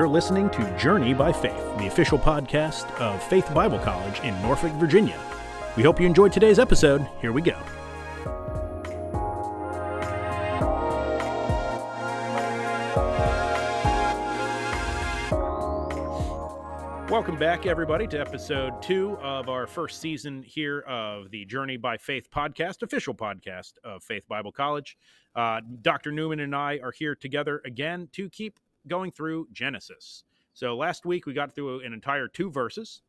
You're listening to Journey by Faith, the official podcast of Faith Bible College in Norfolk, Virginia. We hope you enjoyed today's episode. Here we go. Welcome back, everybody, to episode two of our first season here of the Journey by Faith podcast, official podcast of Faith Bible College. Uh, Dr. Newman and I are here together again to keep going through Genesis. So last week we got through an entire two verses.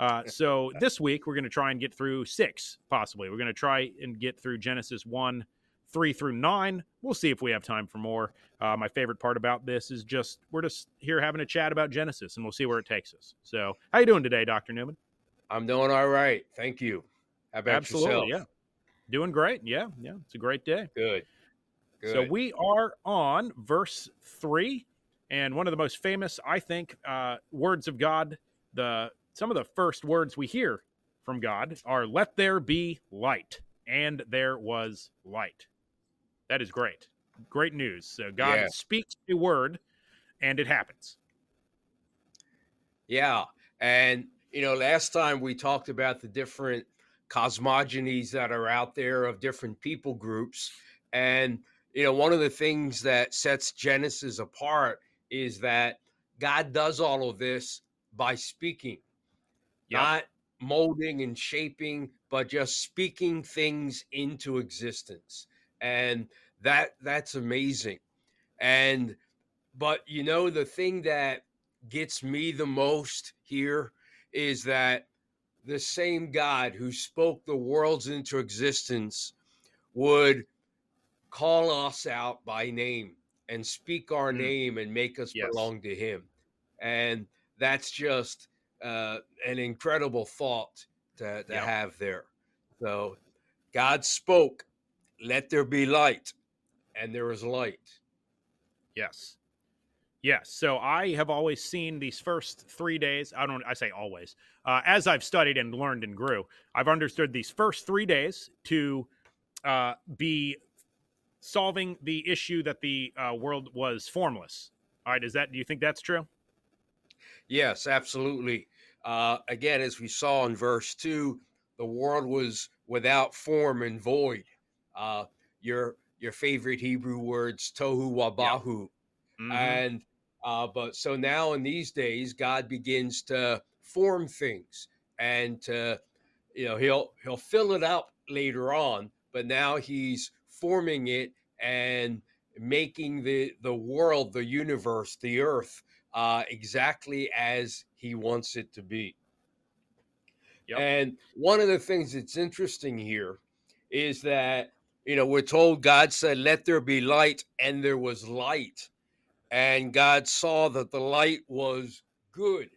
Uh, so this week we're going to try and get through six, possibly. We're going to try and get through Genesis one, three through nine. We'll see if we have time for more. Uh, my favorite part about this is just we're just here having a chat about Genesis, and we'll see where it takes us. So, how you doing today, Doctor Newman? I'm doing all right. Thank you. How about Absolutely, yourself? yeah. Doing great. Yeah, yeah. It's a great day. Good. Good. So we are on verse three, and one of the most famous, I think, uh, words of God. The some of the first words we hear from God are "Let there be light," and there was light. That is great, great news. So God Yeah. speaks a word, and it happens. Yeah. And, you know, last time we talked about the different cosmogonies that are out there of different people groups. And, you know, one of the things that sets Genesis apart is that God does all of this by speaking, Yep. not molding and shaping, but just speaking things into existence. And that that's amazing. And but you know the thing that gets me the most here is that the same God who spoke the worlds into existence would call us out by name and speak our Mm. name and make us Yes. belong to Him. And that's just uh, an incredible thought to, to have there. So God spoke, let there be light, and there was light. Yes. Yes. So I have always seen these first three days. I don't, I say always, uh, as I've studied and learned and grew, I've understood these first three days to uh, be solving the issue that the uh, world was formless. All right. Is that, do you think that's true? Yes, absolutely. Uh, again, as we saw in verse two, the world was without form and void. Uh, your your favorite Hebrew words, tohu wabohu, Mhm. and uh, but so now in these days, God begins to form things, and to, you know he'll he'll fill it up later on, but now he's forming it and making the the world, the universe, the earth uh, exactly as he wants it to be. Yep. And one of the things that's interesting here is that, you know, we're told God said, Let there be light, and there was light. And God saw that the light was good.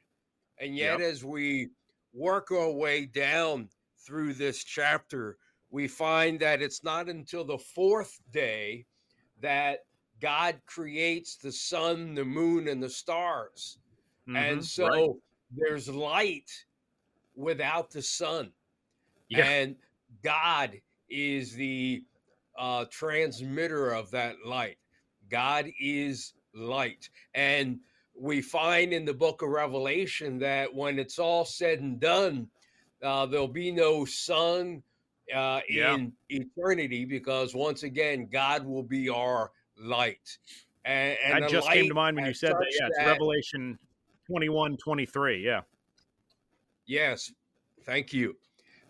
And yet, Yep. as we work our way down through this chapter, we find that it's not until the fourth day that God creates the sun, the moon, and the stars. And Mhm. so Right. there's light without the sun. Yeah. And God is the uh, transmitter of that light. God is light. And we find in the book of Revelation that when it's all said and done, uh, there'll be no sun uh, Yeah. in eternity because once again, God will be our light. And, and that just came to mind when you said that. Yeah. It's that- Revelation 21, 23. Yeah. Yes, thank you.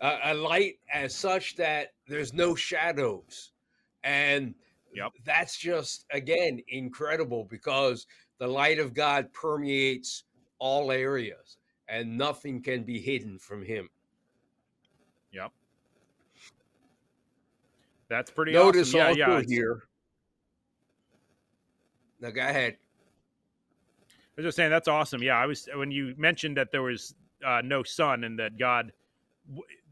Uh, a light as such that there's no shadows. And Yep. that's just, again, incredible because the light of God permeates all areas and nothing can be hidden from Him. Yep. That's pretty Notice awesome. Yeah. also Yeah. it's- here. Now, go ahead. I was just saying that's awesome. Yeah, I was when you mentioned that there was uh, no sun and that God,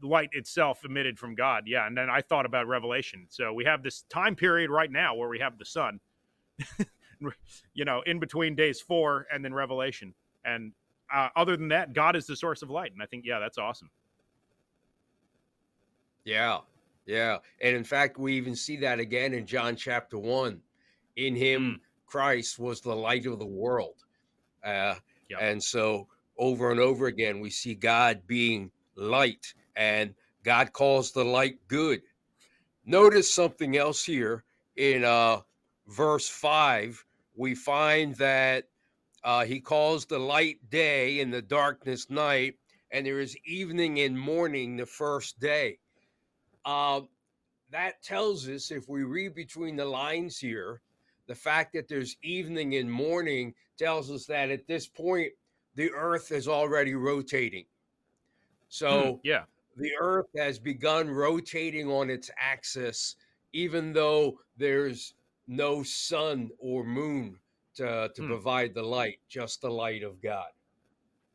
light itself emitted from God. Yeah, and then I thought about Revelation. So we have this time period right now where we have the sun, you know, in between days four and then Revelation. And uh, other than that, God is the source of light. And I think, yeah, that's awesome. Yeah, yeah. And in fact, we even see that again in John chapter 1. In him, Mm. Christ was the light of the world. Uh, yep. And so over and over again, we see God being light, and God calls the light good. Notice something else here in uh, verse 5. We find that uh, he calls the light day and the darkness night, and there is evening and morning the first day. Uh, that tells us, if we read between the lines here, the fact that there's evening and morning tells us that at this point, the earth is already rotating. So, hmm, yeah, the earth has begun rotating on its axis, even though there's no sun or moon to, to hmm. provide the light, just the light of God.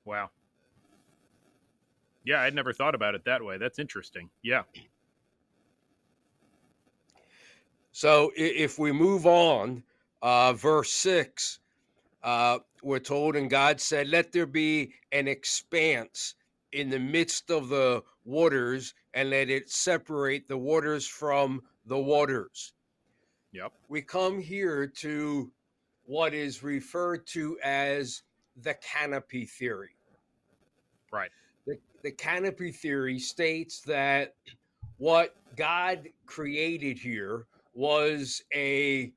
Wow. Yeah, I'd never thought about it that way. That's interesting. Yeah. So if we move on, uh, verse 6, uh, we're told, and God said, Let there be an expanse in the midst of the waters, and let it separate the waters from the waters. Yep. We come here to what is referred to as the canopy theory. Right. The, the canopy theory states that what God created here was a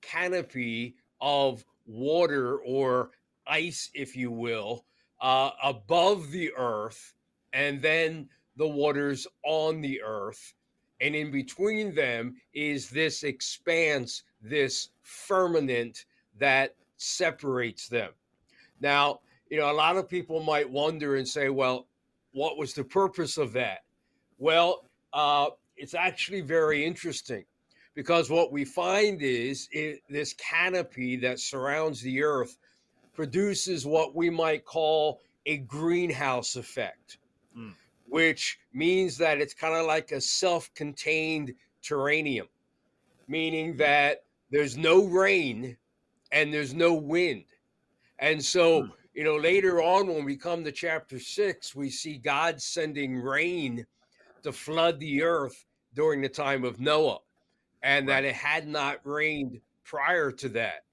canopy of water or ice, if you will, uh, above the earth, and then the waters on the earth. And in between them is this expanse, this firmament that separates them. Now, you know, a lot of people might wonder and say, well, what was the purpose of that? Well, uh, it's actually very interesting because what we find is it, this canopy that surrounds the earth produces what we might call a greenhouse effect, mm. which means that it's kind of like a self contained terrarium, meaning that there's no rain and there's no wind. And so, hmm. you know, later on when we come to chapter six, we see God sending rain to flood the earth during the time of Noah, and right. that it had not rained prior to that.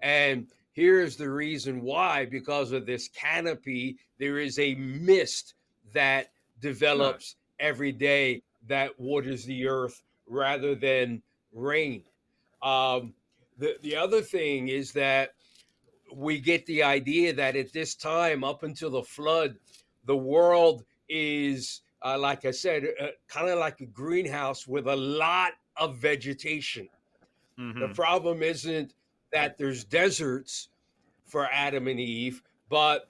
And here's the reason why because of this canopy, there is a mist that develops right. every day that waters the earth rather than rain. Um, the, the other thing is that we get the idea that at this time, up until the flood, the world is, uh, like I said, uh, kind of like a greenhouse with a lot of vegetation. Mm-hmm. The problem isn't that there's deserts for Adam and Eve, but,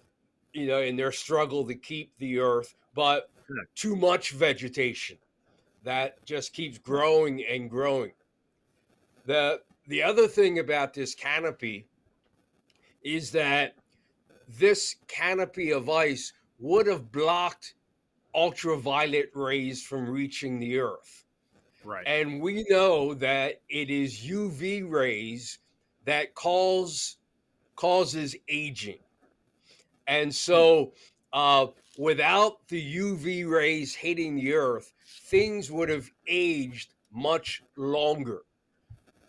you know, in their struggle to keep the earth, but too much vegetation that just keeps growing and growing. The the other thing about this canopy is that this canopy of ice would have blocked ultraviolet rays from reaching the earth. Right. And we know that it is UV rays that cause causes aging. And so uh, without the UV rays hitting the earth, things would have aged much longer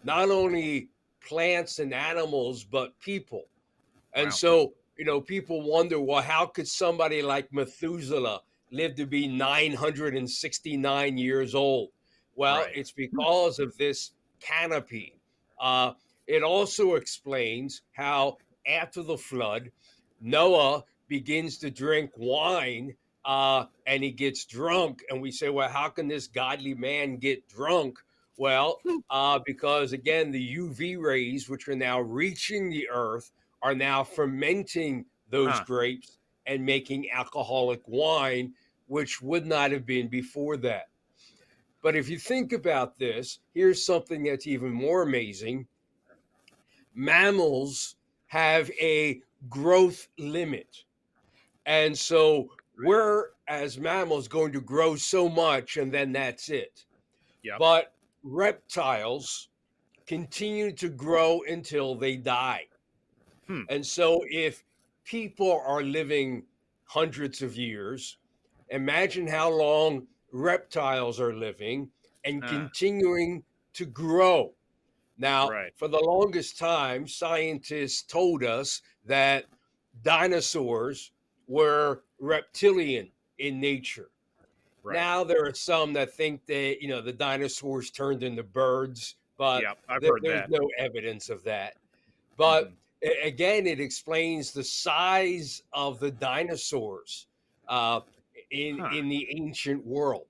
not only plants and animals, but people. And wow. so, you know, people wonder, well, how could somebody like Methuselah live to be 969 years old? Well, right. it's because of this canopy. Uh, it also explains how after the flood, Noah begins to drink wine uh, and he gets drunk. And we say, well, how can this godly man get drunk? Well, hmm. uh, because again, the UV rays, which are now reaching the earth, are now fermenting those huh. grapes and making alcoholic wine, which would not have been before that. But if you think about this, here's something that's even more amazing mammals have a growth limit. And so we're, as mammals, going to grow so much and then that's it. Yep. But reptiles continue to grow until they die. Hmm. And so, if people are living hundreds of years, imagine how long reptiles are living and uh. continuing to grow. Now, right. for the longest time, scientists told us that dinosaurs were reptilian in nature. Right. Now there are some that think that you know the dinosaurs turned into birds, but Yep, there's that. no evidence of that. But a- again, it explains the size of the dinosaurs uh, in Huh. in the ancient world.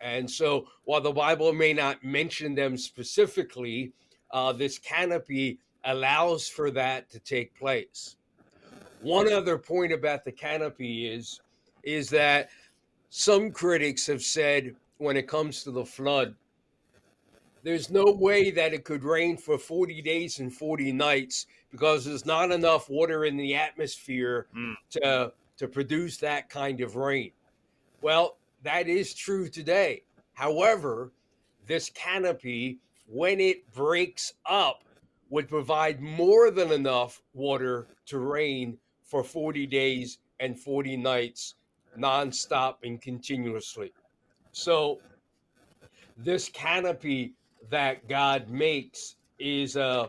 And so, while the Bible may not mention them specifically, uh, this canopy allows for that to take place. One other point about the canopy is is that some critics have said when it comes to the flood, there's no way that it could rain for 40 days and 40 nights because there's not enough water in the atmosphere Mm. to to produce that kind of rain. Well, that is true today. However, this canopy, when it breaks up, would provide more than enough water to rain for 40 days and 40 nights, nonstop and continuously. So, this canopy that God makes is uh,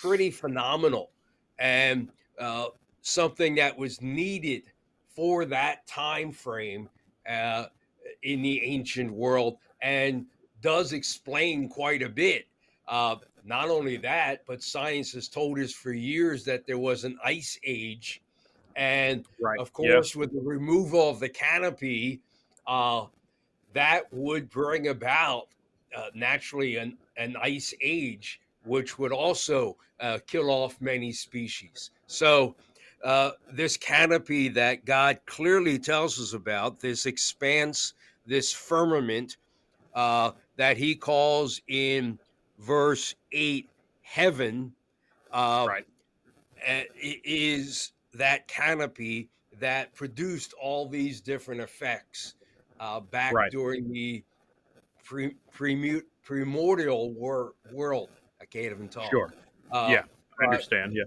pretty phenomenal and uh, something that was needed for that time frame uh, in the ancient world and does explain quite a bit. Uh, not only that, but science has told us for years that there was an ice age. And Right. of Yeah. course, with the removal of the canopy, uh, that would bring about uh, naturally an, an ice age, which would also uh, kill off many species. So, uh, this canopy that God clearly tells us about, this expanse, this firmament uh, that he calls in verse 8 heaven, uh, Right. is that canopy that produced all these different effects uh, back Right. during the pre, primordial wor- world. I can't even talk. Sure. Uh, Yeah. I understand. Yeah.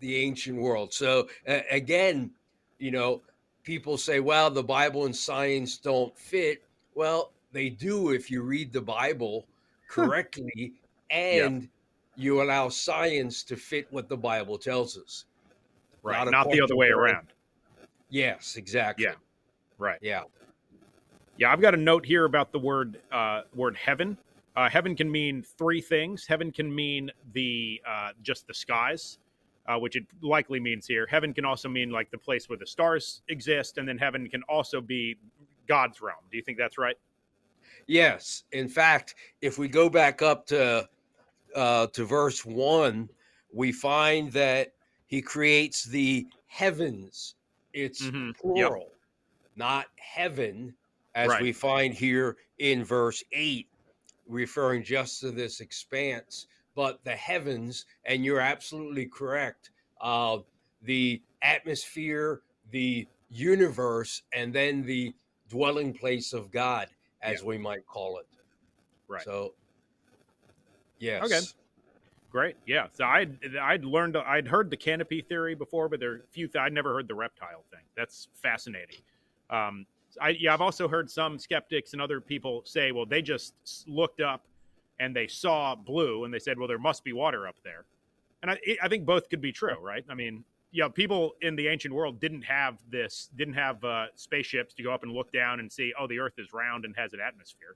The ancient world. So uh, again, you know, people say, "Well, the Bible and science don't fit." Well, they do if you read the Bible correctly and you allow science to fit what the Bible tells us. Right. Not Not the other way around. Yes, exactly. Yeah. Right. Yeah. Yeah, I've got a note here about the word uh, word heaven. Uh, heaven can mean three things. Heaven can mean the uh, just the skies, uh, which it likely means here. Heaven can also mean like the place where the stars exist, and then heaven can also be God's realm. Do you think that's right? Yes. In fact, if we go back up to uh, to verse one, we find that he creates the heavens. It's Mhm. Yep. plural, not heaven, as Right. we find here in verse eight, referring just to this expanse, but the heavens. And you're absolutely correct. Uh, the atmosphere, the universe, and then the dwelling place of God, as we might call it. Right. So, yes. Okay. Great. Yeah. So I'd I'd learned I'd heard the canopy theory before, but there are a few th- I'd never heard the reptile thing. That's fascinating. Um, I yeah, I've also heard some skeptics and other people say, well, they just looked up and they saw blue and they said, well, there must be water up there. And I I think both could be true, right? I mean, yeah, people in the ancient world didn't have this, didn't have uh, spaceships to go up and look down and see, oh, the Earth is round and has an atmosphere.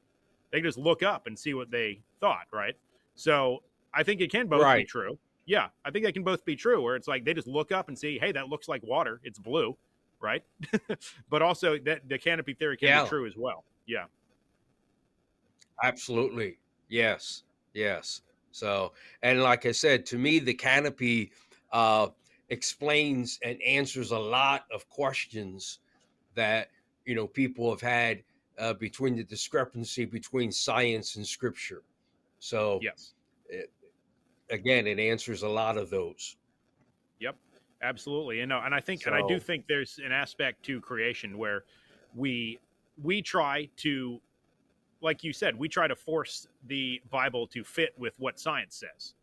They just look up and see what they thought, right? So I think it can both be true. Yeah, I think they can both be true. Where it's like they just look up and see, hey, that looks like water. It's blue, right? but also that the canopy theory can Yeah. be true as well. Yeah, Absolutely. Yes. Yes. So, and like I said, to me, the canopy uh, explains and answers a lot of questions that, you know, people have had uh, between the discrepancy between science and scripture. So, yes, it, again, it answers a lot of those. Yep, absolutely. And no, and I think, and I do think there's an aspect to creation where we we try to, like you said, we try to force the Bible to fit with what science says,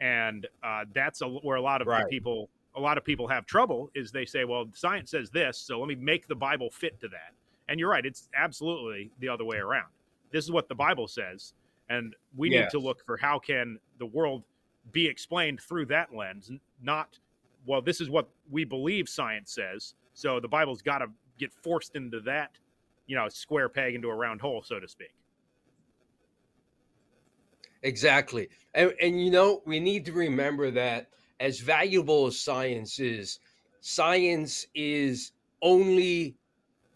and uh, that's a, where a lot of Right. people a lot of people have trouble is they say, well, science says this, so let me make the Bible fit to that. And you're right, it's absolutely the other way around. This is what the Bible says, and we need to look for how can the world be explained through that lens, not well, this is what we believe science says. So the Bible's got to get forced into that, you know, square peg into a round hole, so to speak. Exactly. And, and you know, we need to remember that as valuable as science is, science is only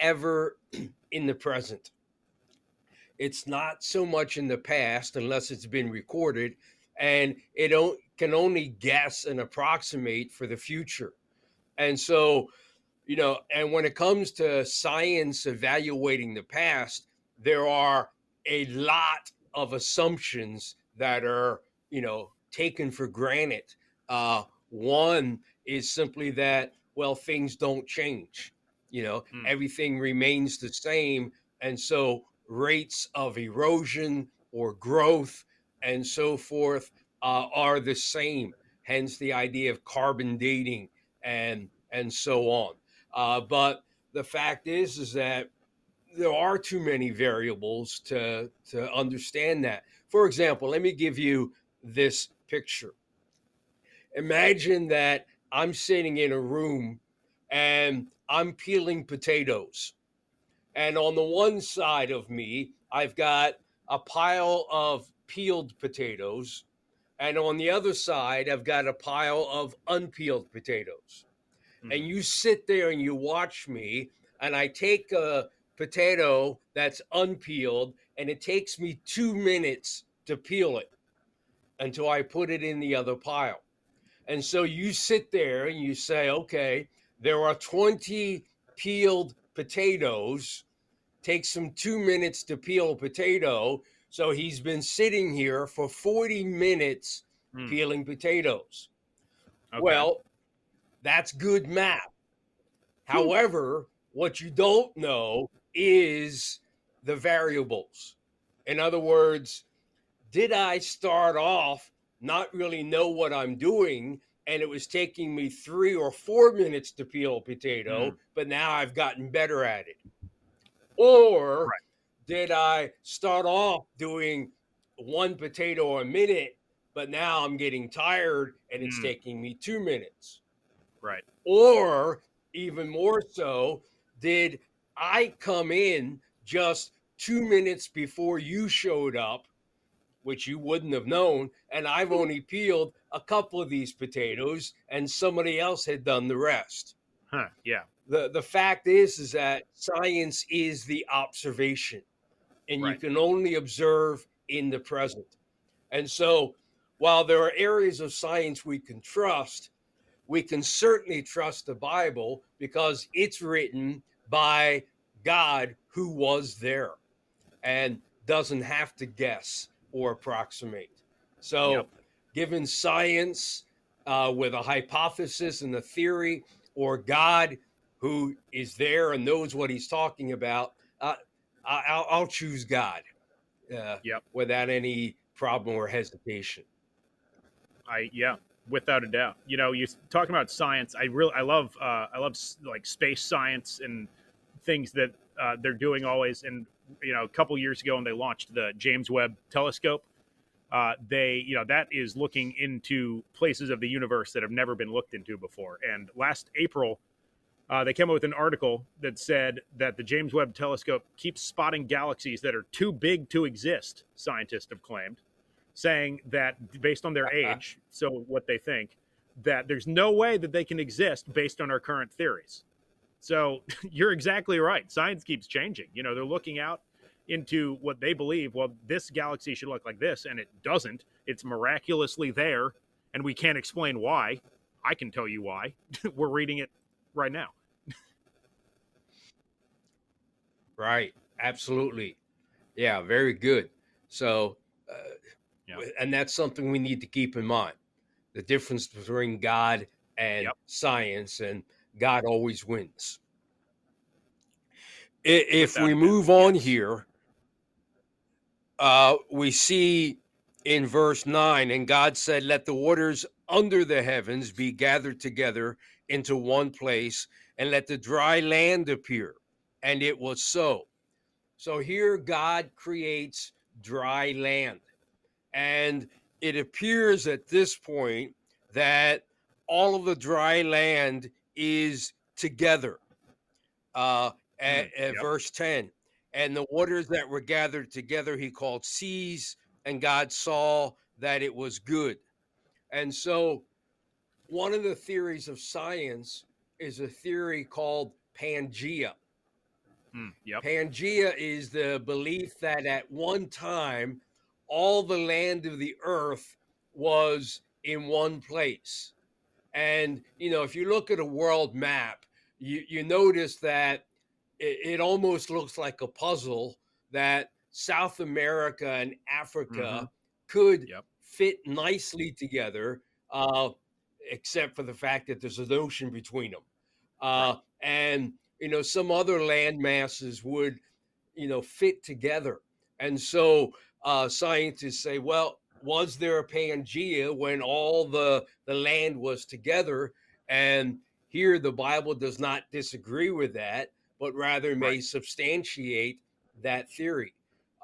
ever in the present. It's not so much in the past unless it's been recorded, and it can only guess and approximate for the future. And so, you know, and when it comes to science evaluating the past, there are a lot of assumptions that are, you know, taken for granted. Uh, one is simply that, well, things don't change. You know, mm. everything remains the same. And so rates of erosion or growth and so forth uh, are the same. Hence the idea of carbon dating and and so on. Uh, but the fact is, is that there are too many variables to to understand that. For example, let me give you this picture. Imagine that I'm sitting in a room and I'm peeling potatoes. And on the one side of me, I've got a pile of peeled potatoes. And on the other side, I've got a pile of unpeeled potatoes. Mm-hmm. And you sit there and you watch me, and I take a potato that's unpeeled, and it takes me two minutes to peel it until I put it in the other pile. And so you sit there and you say, okay, there are 20 peeled potatoes. Takes him two minutes to peel a potato. So he's been sitting here for 40 minutes hmm. peeling potatoes. Okay. Well, that's good math. However, what you don't know is the variables. In other words, did I start off not really know what I'm doing and it was taking me three or four minutes to peel a potato, mm. but now I've gotten better at it. Or right. did I start off doing one potato a minute, but now I'm getting tired and it's mm. taking me two minutes? Right. Or even more so, did I come in just two minutes before you showed up which you wouldn't have known. And I've only peeled a couple of these potatoes, and somebody else had done the rest. Huh, yeah. The, the fact is, is that science is the observation, and right. you can only observe in the present. And so, while there are areas of science we can trust, we can certainly trust the Bible because it's written by God who was there and doesn't have to guess or approximate. So, yep. given science uh, with a hypothesis and a theory, or God who is there and knows what he's talking about, uh, I'll, I'll, choose God uh, yep. without any problem or hesitation. I, yeah, without a doubt. You know, you're talking about science. I really, I love, uh, I love like space science and things that uh, they're doing always. And you know a couple years ago when they launched the James Webb Telescope. Uh, they, you know, that is looking into places of the universe that have never been looked into before. And last April, uh, they came up with an article that said that the James Webb Telescope keeps spotting galaxies that are too big to exist. Scientists have claimed, saying that based on their age, so what they think, that there's no way that they can exist based on our current theories. So you're exactly right. Science keeps changing. You know, they're looking out into what they believe. Well, this galaxy should look like this, and it doesn't. It's miraculously there, and we can't explain why. I can tell you why. We're reading it right now. right. Absolutely. Yeah. Very good. So, uh, and that's something we need to keep in mind the difference between God and yep. science. And God always wins. If we move on here, uh, we see in verse 9, and God said, Let the waters under the heavens be gathered together into one place, and let the dry land appear. And it was so. So here God creates dry land. And it appears at this point that all of the dry land is together. Uh, at, Mm, at yep. verse 10. And the waters that were gathered together, he called seas, and God saw that it was good. And so, one of the theories of science is a theory called Pangea. Mm, yep. Pangea is the belief that at one time, all the land of the earth was in one place. And, you know, if you look at a world map, you, you notice that it, it almost looks like a puzzle that South America and Africa could Yep. fit nicely together, uh, except for the fact that there's an ocean between them. Uh, And, you know, some other land masses would, you know, fit together. And so uh, scientists say, well, was there a Pangea when all the, the land was together? And here the Bible does not disagree with that, but rather may Right. substantiate that theory.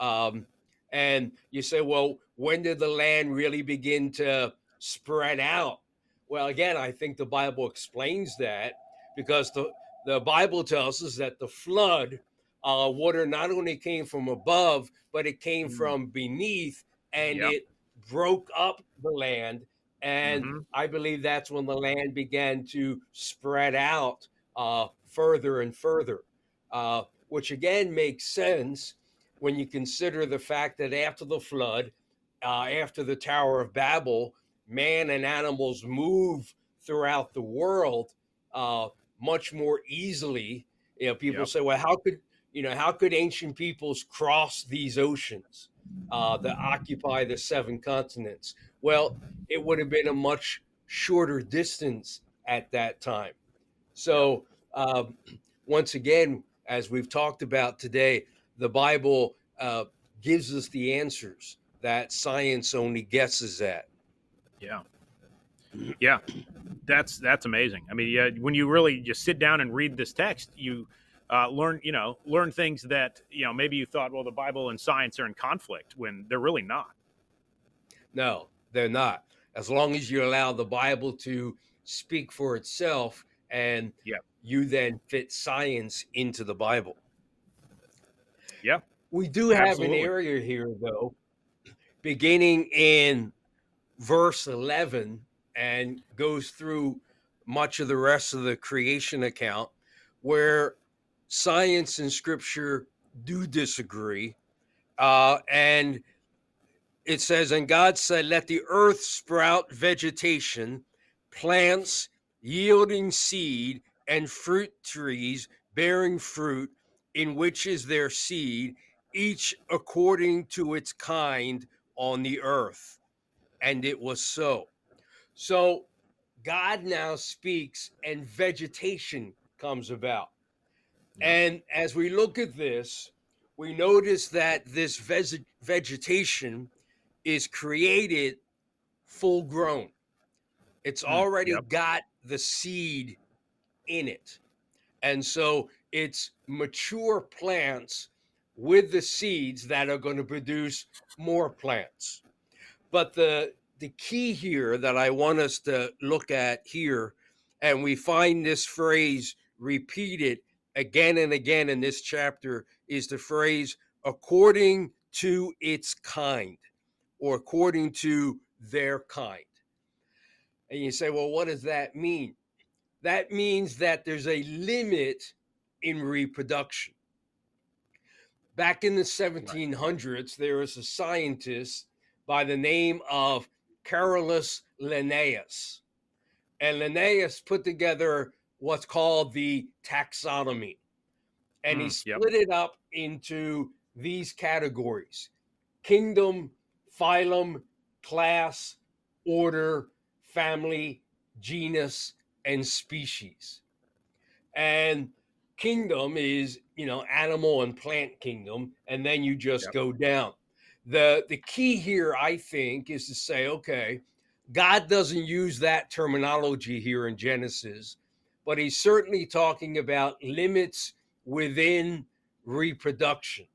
Um, and you say, well, when did the land really begin to spread out? Well, again, I think the Bible explains that because the, the Bible tells us that the flood, uh, water not only came from above, but it came Mm. from beneath and Yep. it broke up the land. And Mhm. I believe that's when the land began to spread out uh, further and further, uh, which again makes sense when you consider the fact that after the flood, uh, after the Tower of Babel, man and animals move throughout the world uh, much more easily. You know, people Yep. say, "Well, how could you know how could ancient peoples cross these oceans uh, that occupy the seven continents?" Well, it would have been a much shorter distance at that time. So, um, once again, as we've talked about today, the Bible uh, gives us the answers that science only guesses at. Yeah. Yeah. That's that's amazing. I mean, yeah, when you really just sit down and read this text, you uh, learn, you know, learn things that, you know, maybe you thought, well, the Bible and science are in conflict when they're really not. No, they're not. As long as you allow the Bible to speak for itself and Yeah. you then fit science into the Bible. Yeah. We do have Absolutely. an area here, though, beginning in verse 11 and goes through much of the rest of the creation account where science and scripture do disagree. Uh, and it says, And God said, Let the earth sprout vegetation, plants yielding seed, and fruit trees bearing fruit, in which is their seed, each according to its kind on the earth. And it was so. So God now speaks, and vegetation comes about. Yeah. And as we look at this, we notice that this veg- vegetation is created full grown. It's Mm, already yep. got the seed in it. And so it's mature plants with the seeds that are going to produce more plants. But the the key here that I want us to look at here, and we find this phrase repeated again and again in this chapter, is the phrase according to its kind or according to their kind. And you say, well, what does that mean? That means that there's a limit in reproduction. Back in the 1700s, there was a scientist by the name of Carolus Linnaeus. And Linnaeus put together what's called the taxonomy. And he Mm, yep. split it up into these categories kingdom, phylum, class, order, family, genus, and species. And kingdom is, you know, animal and plant kingdom, and then you just Yep. go down. The the key here, I think, is to say, okay, God doesn't use that terminology here in Genesis, but he's certainly talking about limits within reproduction,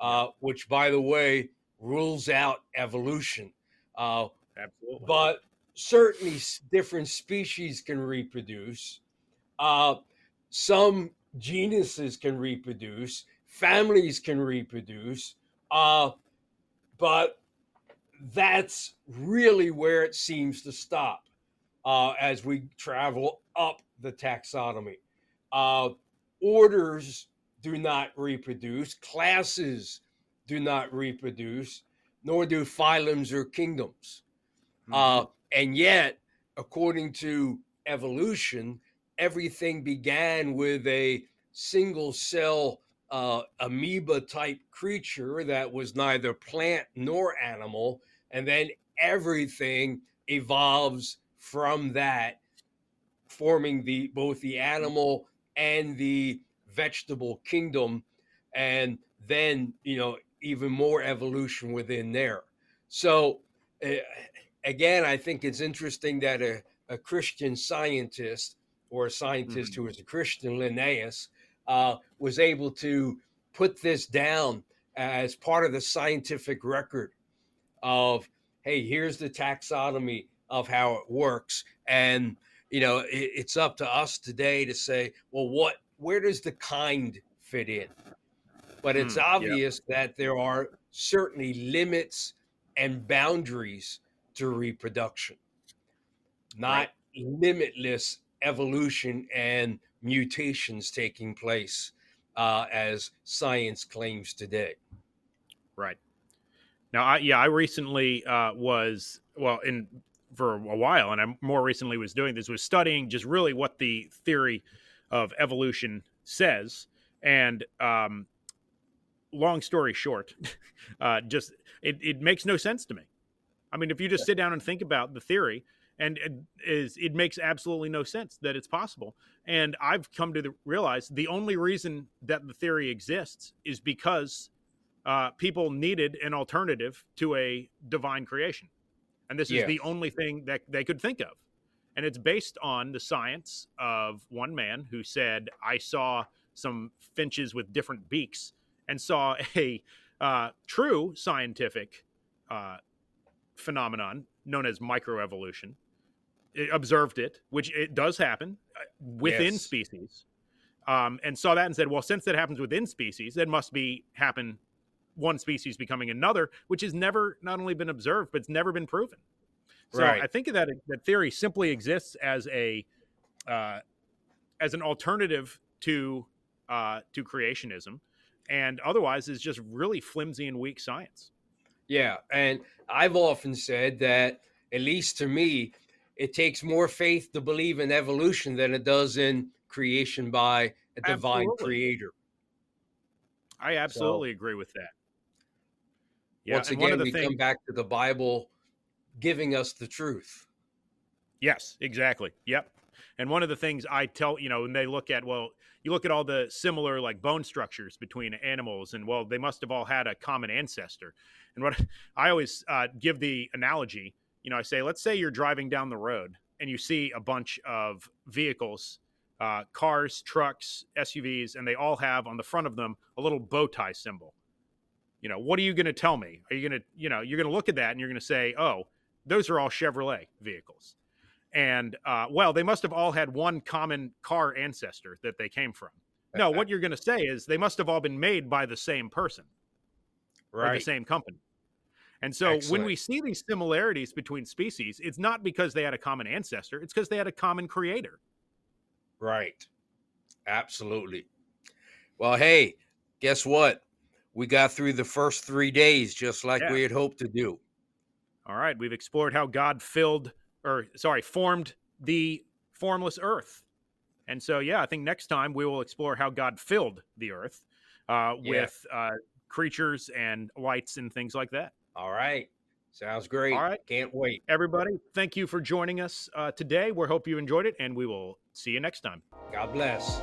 uh, which, by the way, rules out evolution. Uh, Absolutely. but certainly different species can reproduce. Uh, some genuses can reproduce. Families can reproduce. Uh, but that's really where it seems to stop uh, as we travel up the taxonomy. Uh, orders do not reproduce, classes do not reproduce, nor do phylums or kingdoms. Mm-hmm. Uh, and yet, according to evolution, everything began with a single cell uh, amoeba type creature that was neither plant nor animal. And then everything evolves from that, forming the both the animal and the vegetable kingdom. And then, you know, even more evolution within there. So, uh, again, I think it's interesting that a, a Christian scientist or a scientist mm-hmm. who was a Christian, Linnaeus, uh, was able to put this down as part of the scientific record of, hey, here's the taxonomy of how it works. And, you know, it, it's up to us today to say, well, what, where does the kind fit in? But it's mm, obvious yeah. that there are certainly limits and boundaries to reproduction, not right. limitless evolution and mutations taking place uh, as science claims today. Right. Now, I, yeah, I recently uh, was well in for a while, and I more recently was doing this was studying just really what the theory of evolution says, and um, long story short, uh, just it, it makes no sense to me. I mean, if you just sit down and think about the theory, and it is it makes absolutely no sense that it's possible. And I've come to the, realize the only reason that the theory exists is because uh, people needed an alternative to a divine creation, and this is the only thing that they could think of. And it's based on the science of one man who said, "I saw some finches with different beaks." and saw a uh, true scientific uh, phenomenon known as microevolution. It observed it, which it does happen uh, within yes. species, um, and saw that and said, "Well, since that happens within species, it must be happen one species becoming another, which has never not only been observed but it's never been proven." So right. I think that that theory simply exists as a uh, as an alternative to uh, to creationism and otherwise is just really flimsy and weak science. Yeah, and I've often said that at least to me, it takes more faith to believe in evolution than it does in creation by a divine absolutely. creator. I absolutely so, agree with that. Yeah, once again, we come back to the Bible giving us the truth. Yes, exactly. Yep. And one of the things I tell, you know, when they look at, well, you look at all the similar like bone structures between animals, and well, they must have all had a common ancestor. And what I always uh, give the analogy, you know, I say, let's say you're driving down the road and you see a bunch of vehicles, uh, cars, trucks, SUVs, and they all have on the front of them a little bow tie symbol. You know, what are you going to tell me? Are you going to, you know, you're going to look at that and you're going to say, oh, those are all Chevrolet vehicles and uh, well, they must have all had one common car ancestor that they came from. No, what you're going to say is they must have all been made by the same person, right? The same company. And so Excellent. when we see these similarities between species, it's not because they had a common ancestor; it's because they had a common creator. Right. Absolutely. Well, hey, guess what? We got through the first three days just like yeah. we had hoped to do. All right, we've explored how God filled or sorry, formed the formless earth. And so, yeah, I think next time we will explore how God filled the earth uh, yeah. with uh, creatures and lights and things like that. All right. Sounds great. All right. Can't wait. Everybody, thank you for joining us uh, today. We hope you enjoyed it, and we will see you next time. God bless.